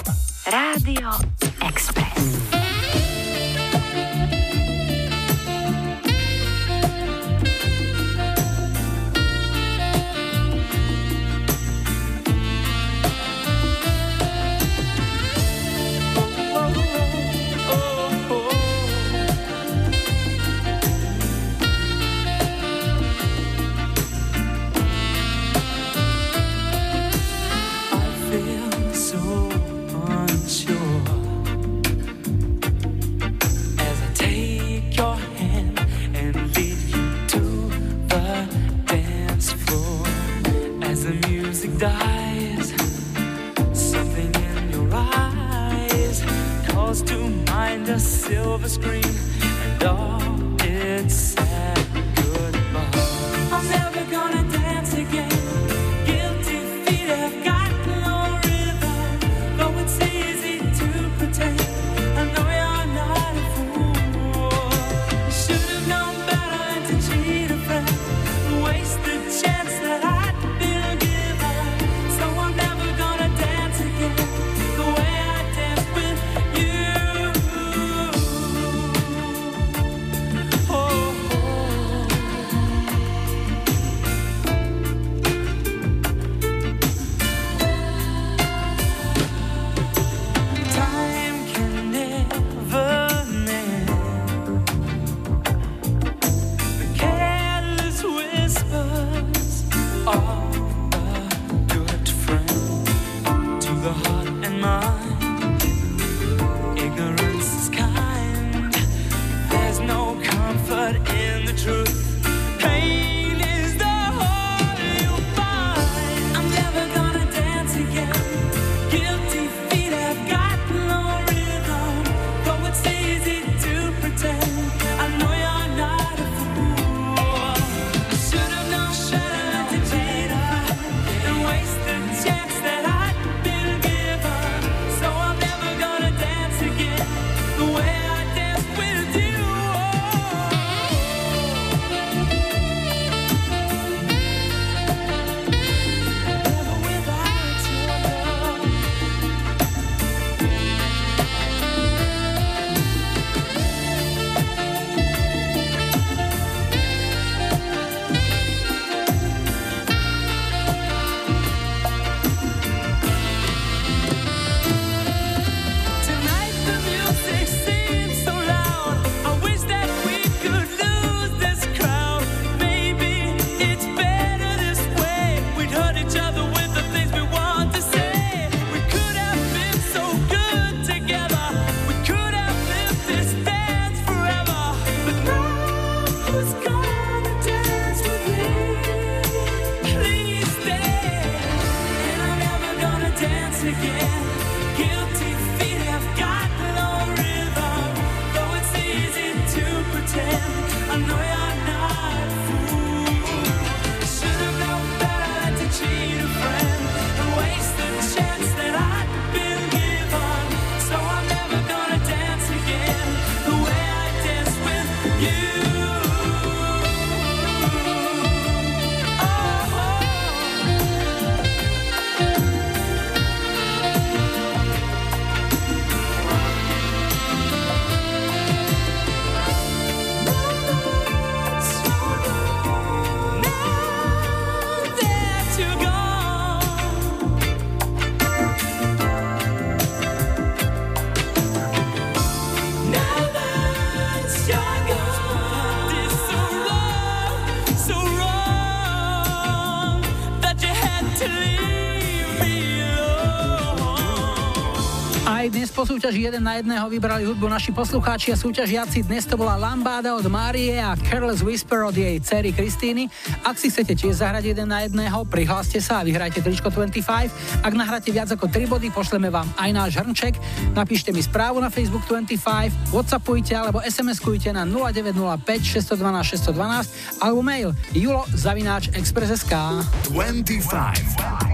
súťaži jeden na jedného vybrali hudbu naši poslucháči a súťažiaci. Dnes to bola Lambáda od Márie a Careless Whisper od jej cery Kristýny. Ak si chcete tiež zahrať jeden na jedného, prihláste sa a vyhrajte tričko 25. Ak nahráte viac ako 3 body, pošleme vám aj náš hrnček. Napíšte mi správu na Facebook 25, Whatsappujte alebo SMS-kujte na 0905 612 612 alebo mail julo zavináč express.sk 25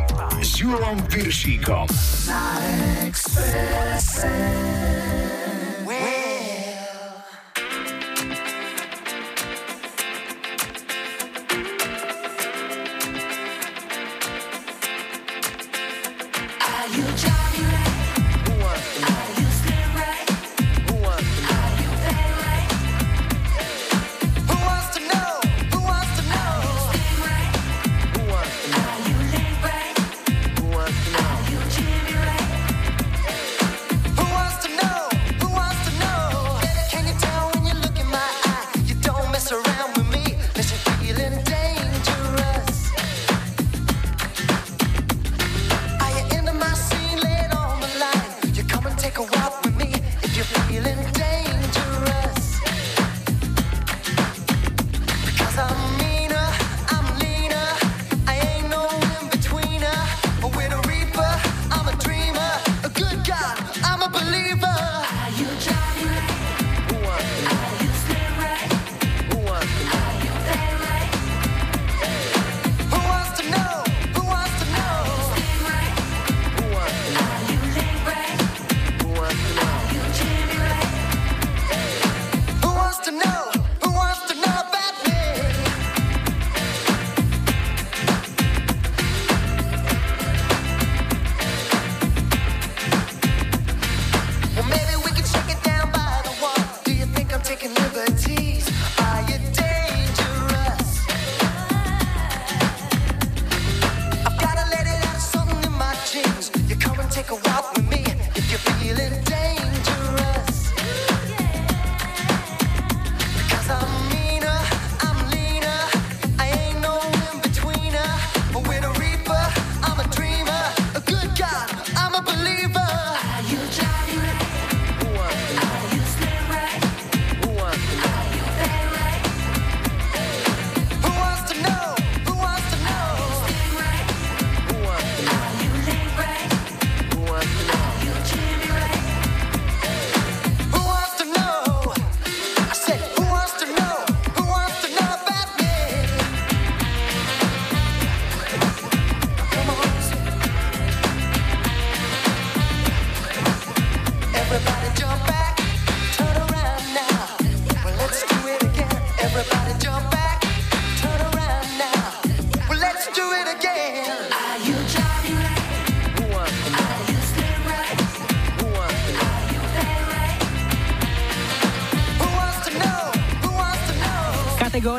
s Julom Piršíkom. Na Expresse.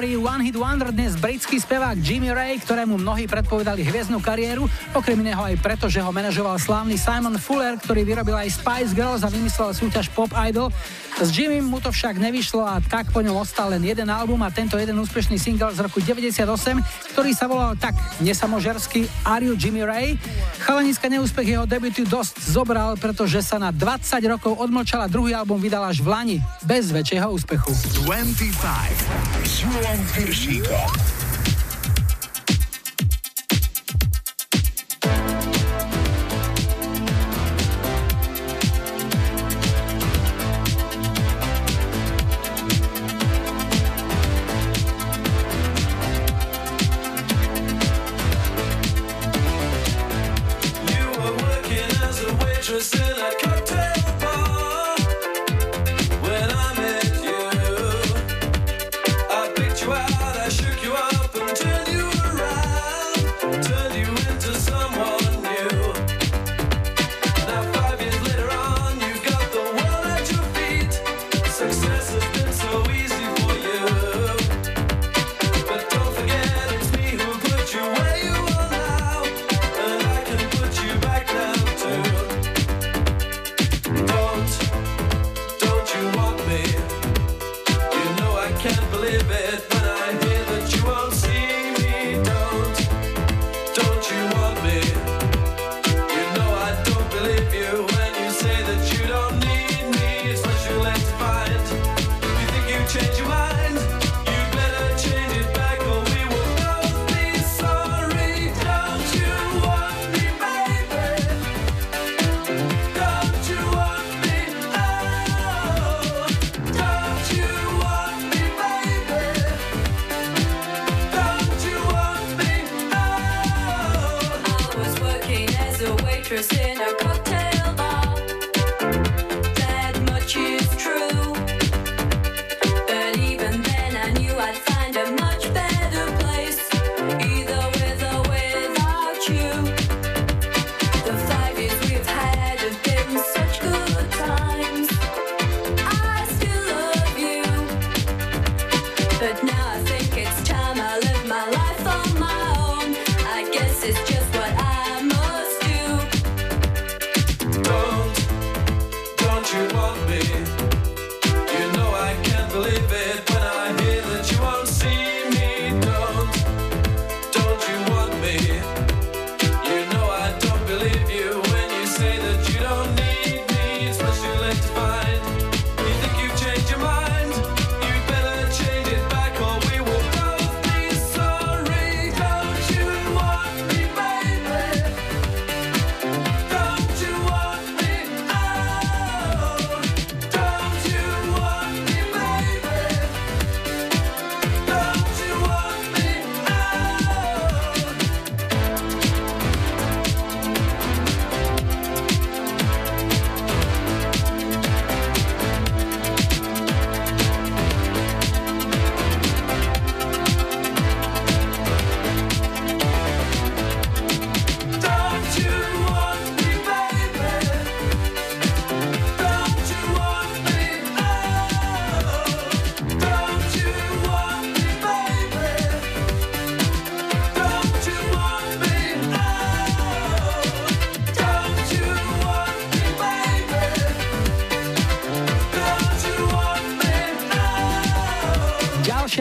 kategórii One Hit Wonder dnes britský spevák Jimmy Ray, ktorému mnohí predpovedali hviezdnu kariéru, okrem iného aj preto, že ho manažoval slávny Simon Fuller, ktorý vyrobil aj Spice Girls a vymyslel súťaž Pop Idol. S Jimmy mu to však nevyšlo a tak po ňom ostal len jeden album a tento jeden úspešný single z roku 98, ktorý sa volal tak nesamožersky Are You Jimmy Ray. Chalaniska neúspech jeho debutu dosť zobral, pretože sa na 20 rokov odmlčala druhý album vydala až v Lani, bez väčšieho úspechu. 25.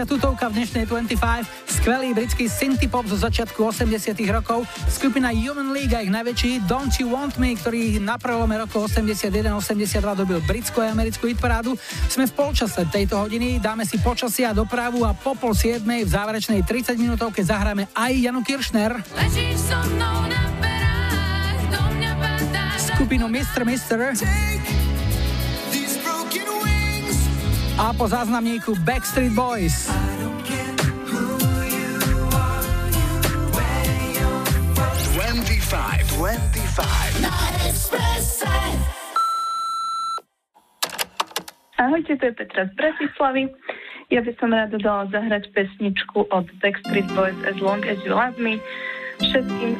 Ďalšia tutovka v dnešnej 25, skvelý britský synthie pop zo začiatku 80 rokov, skupina Human League a ich najväčší Don't You Want Me, ktorý na prelome rokov 81-82 dobil britskú a americkú hitparádu. Sme v polčase tejto hodiny, dáme si počasie a dopravu a po pol siedmej v záverečnej 30 minútovke zahráme aj Janu Kiršner, Ležíš so mnou na perách, do mňa padáš. skupinu Mr. Mister a po záznamníku Backstreet Boys. 25, 25. Na Expresse. Ahojte, to je Petra z Bratislavy. Ja by som rada dala zahrať pesničku od Backstreet Boys As Long As You Love Me všetkým,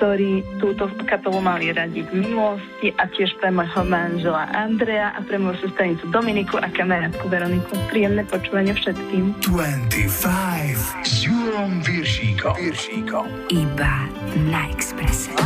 ktorí túto kapelu mali radi v minulosti a tiež pre môjho manžela Andrea a pre moju sestranicu Dominiku a kamarátku Veroniku. Príjemné počúvanie všetkým. 25 s Julom Viršíkom. Viršíkom. Iba na Expresse.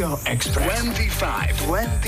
Rádio Express. 25. 25.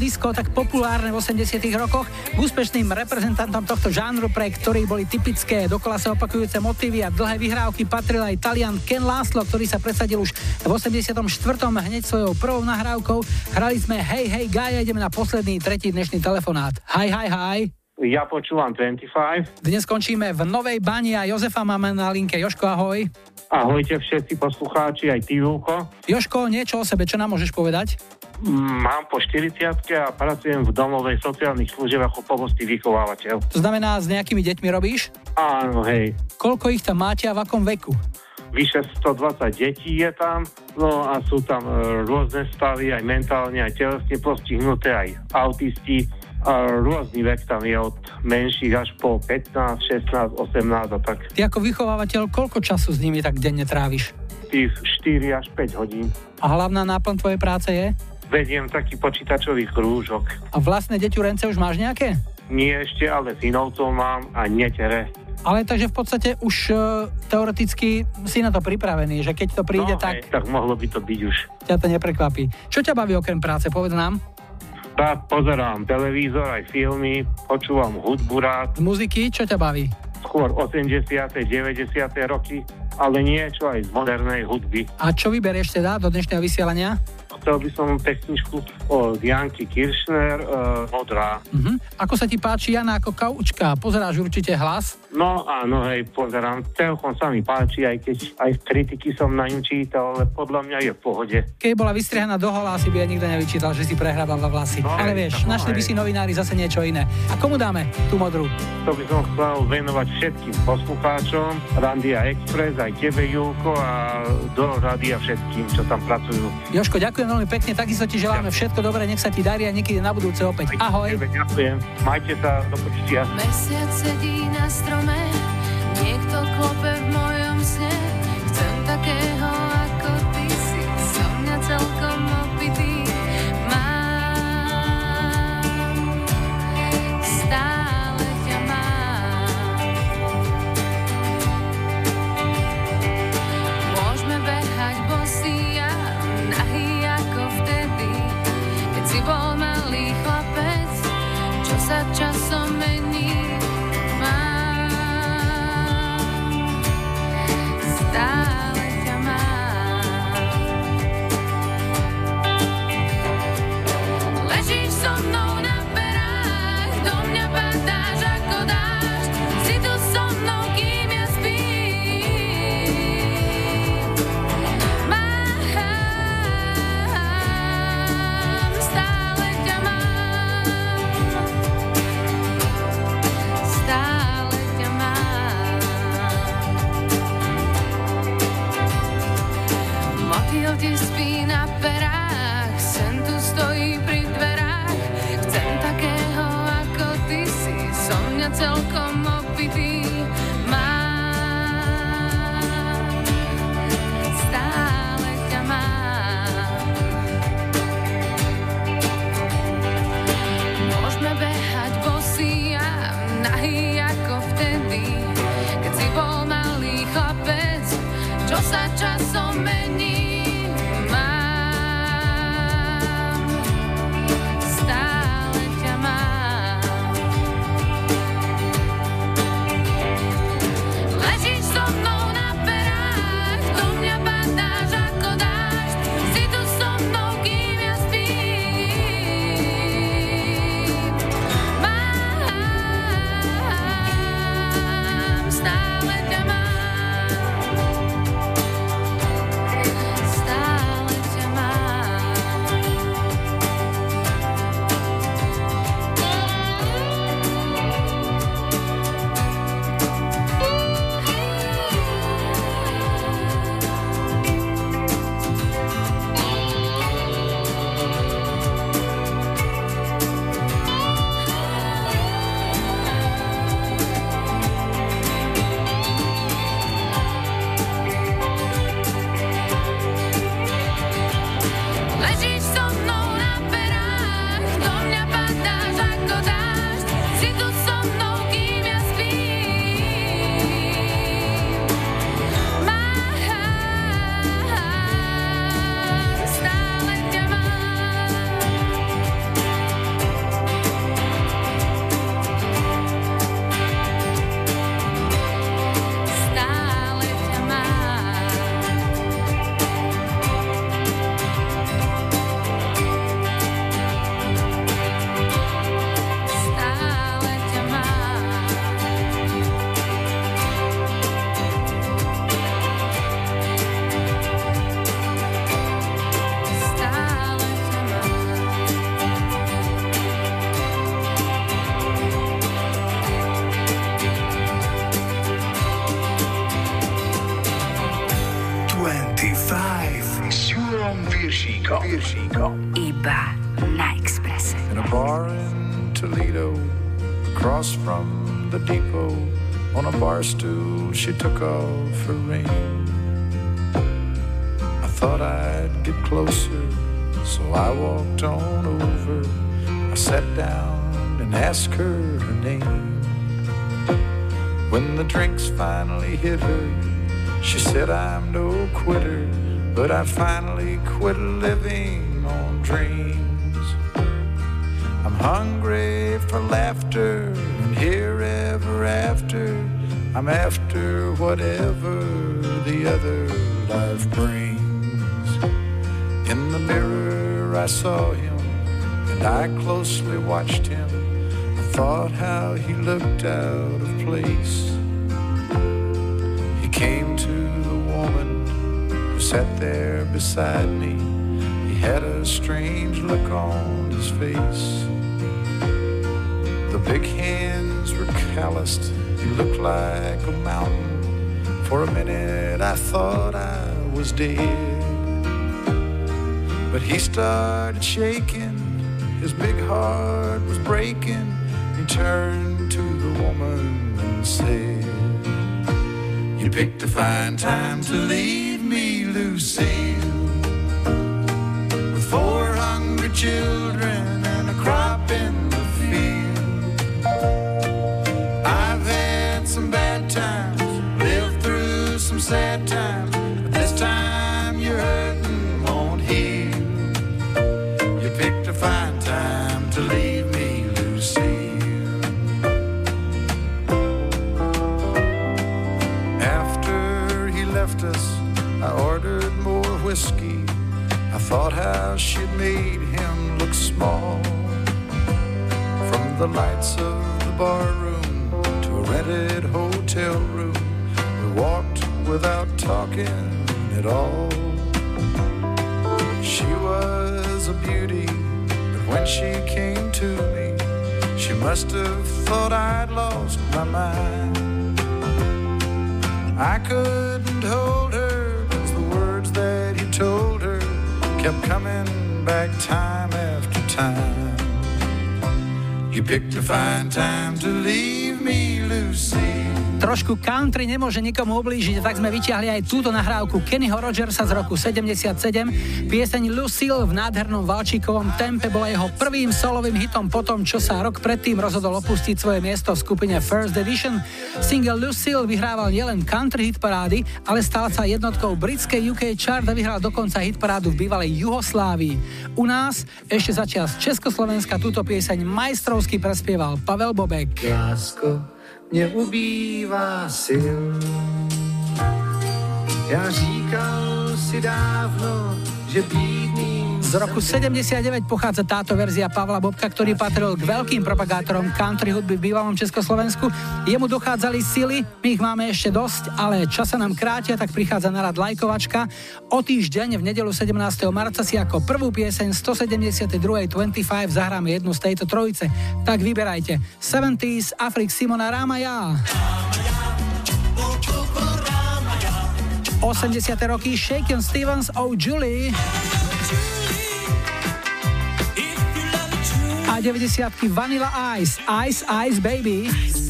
Disco, tak populárne v 80 rokoch. Úspešným reprezentantom tohto žánru, pre ktorý boli typické dokola sa opakujúce motívy a dlhé vyhrávky, patril aj Talian Ken Laszlo, ktorý sa presadil už v 84. hneď svojou prvou nahrávkou. Hrali sme Hej, hej, Gaja, ideme na posledný, tretí dnešný telefonát. Hi, hi, hi. Ja počúvam 25. Dnes skončíme v Novej Bani a Jozefa máme na linke. Joško, ahoj. Ahojte všetci poslucháči, aj ty, Júko. Joško, niečo o sebe, čo nám môžeš povedať? Mm, Mám po 40 a pracujem v domovej sociálnych služieb ako pomocný vychovávateľ. To znamená, s nejakými deťmi robíš? Áno, hej. Koľko ich tam máte a v akom veku? Vyše 120 detí je tam, no a sú tam e, rôzne stavy, aj mentálne, aj telesne postihnuté, aj autisti. A rôzny vek tam je od menších až po 15, 16, 18 a tak. Ty ako vychovávateľ, koľko času s nimi tak denne tráviš? Tých 4 až 5 hodín. A hlavná náplň tvojej práce je? Vediem taký počítačový krúžok. A vlastné deťurence už máš nejaké? Nie ešte, ale synovcov mám a netere. Ale takže v podstate už uh, teoreticky si na to pripravený, že keď to príde, no, tak hej, tak mohlo by to byť už. ťa to neprekvapí. Čo ťa baví okrem práce, povedz nám? Tak pozerám televízor, aj filmy, počúvam hudbu rád, muziky, čo ťa baví? skôr 80. 90. roky, ale niečo aj z modernej hudby. A čo vyberieš teda do dnešného vysielania? Chcel by som pesničku od Janky Kiršner, uh, Modrá. Mhm. Ako sa ti páči Jana ako kaučka? Pozeráš určite hlas? No áno, hej, pozerám. Celkom sa mi páči, aj keď aj kritiky som na ňu čítal, ale podľa mňa je v pohode. Keď bola vystrihaná do hola, asi by aj nikto nevyčítal, že si prehrávala vlasy. No, Ale vieš, no, našli by si novinári zase niečo iné. A komu dáme tú modrú? To by som chcel venovať všetkým poslucháčom, Randia Express, aj tebe, Julko, a do Radia všetkým, čo tam pracujú. Joško, ďakujem veľmi pekne, takisto ti želáme všetko dobré, nech sa ti darí a niekedy na budúce opäť. Ahoj. Ďakujem. Majte sa do počutia. Mesiac sedí na strome, niekto klope v mojom sne. Chcem takého closer, so I walked on over. I sat down and asked her her name. When the drinks finally hit her, she said, I'm no quitter, but I finally quit living on dreams. I'm hungry for laughter and here ever after. I'm after whatever the other life brings. I saw him, and I closely watched him. I thought how he looked out of place. He came to the woman who sat there beside me. He had a strange look on his face. The big hands were calloused. He looked like a mountain. For a minute, I thought I was dead. But he started shaking. His big heart was breaking. He turned to the woman and said, You picked a fine time to leave me, Lucille. The lights of the bar room to a rented hotel room, we walked without talking at all. She was a beauty, but when she came to me, she must have thought I'd lost my mind. I couldn't hold her, cause the words that he told her kept coming back time after time. You picked a fine time to leave. Trošku country nemôže nikomu ublížiť, tak sme vyťahli aj túto nahrávku Kennyho Rogersa z roku 77. Pieseň Lucille v nádhernom valčíkovom tempe bola jeho prvým solovým hitom po tom, čo sa rok predtým rozhodol opustiť svoje miesto v skupine First Edition. Single Lucille vyhrával nielen country hit parády, ale stal sa jednotkou britskej UK chart a vyhral dokonca hit parádu v bývalej Juhoslávii. U nás ešte začias Československa túto pieseň majstrovsky prespieval Pavel Bobek. Lásko, mě ubývá sil. Já říkal si dávno, že bídným Z roku 79 pochádza táto verzia Pavla Bobka, ktorý patril k veľkým propagátorom country hudby v bývalom Československu. Jemu dochádzali sily, my ich máme ešte dosť, ale čas sa nám krátia, tak prichádza na rad lajkovačka. O týždeň v nedelu 17. marca si ako prvú pieseň 172. 25 zahráme jednu z tejto trojice. Tak vyberajte 70s, Afrik Simona Ramaja. 80. roky Shaken Stevens, Oh Julie. 90 Vanilla Ice, Ice Ice Baby.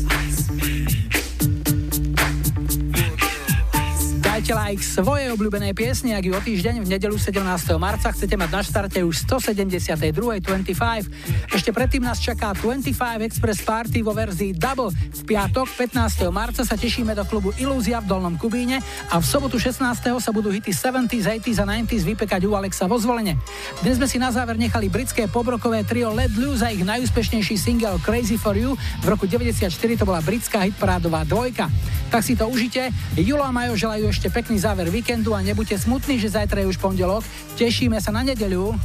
Dajte like svojej obľúbenej piesne, ak ju o týždeň v nedelu 17. marca chcete mať na štarte už 172. 25. Ešte predtým nás čaká 25 Express Party vo verzii Double. V piatok 15. marca sa tešíme do klubu Ilúzia v Dolnom Kubíne a v sobotu 16. sa budú hity 70s, 80s a 90s vypekať u Alexa vo zvolenie. Dnes sme si na záver nechali britské pobrokové trio Let Loose a ich najúspešnejší single Crazy for You. V roku 94 to bola britská hitparádová dvojka. Tak si to užite. Julo a Majo želajú pekný záver víkendu a nebuďte smutní, že zajtra je už pondelok. Tešíme sa na nedeľu.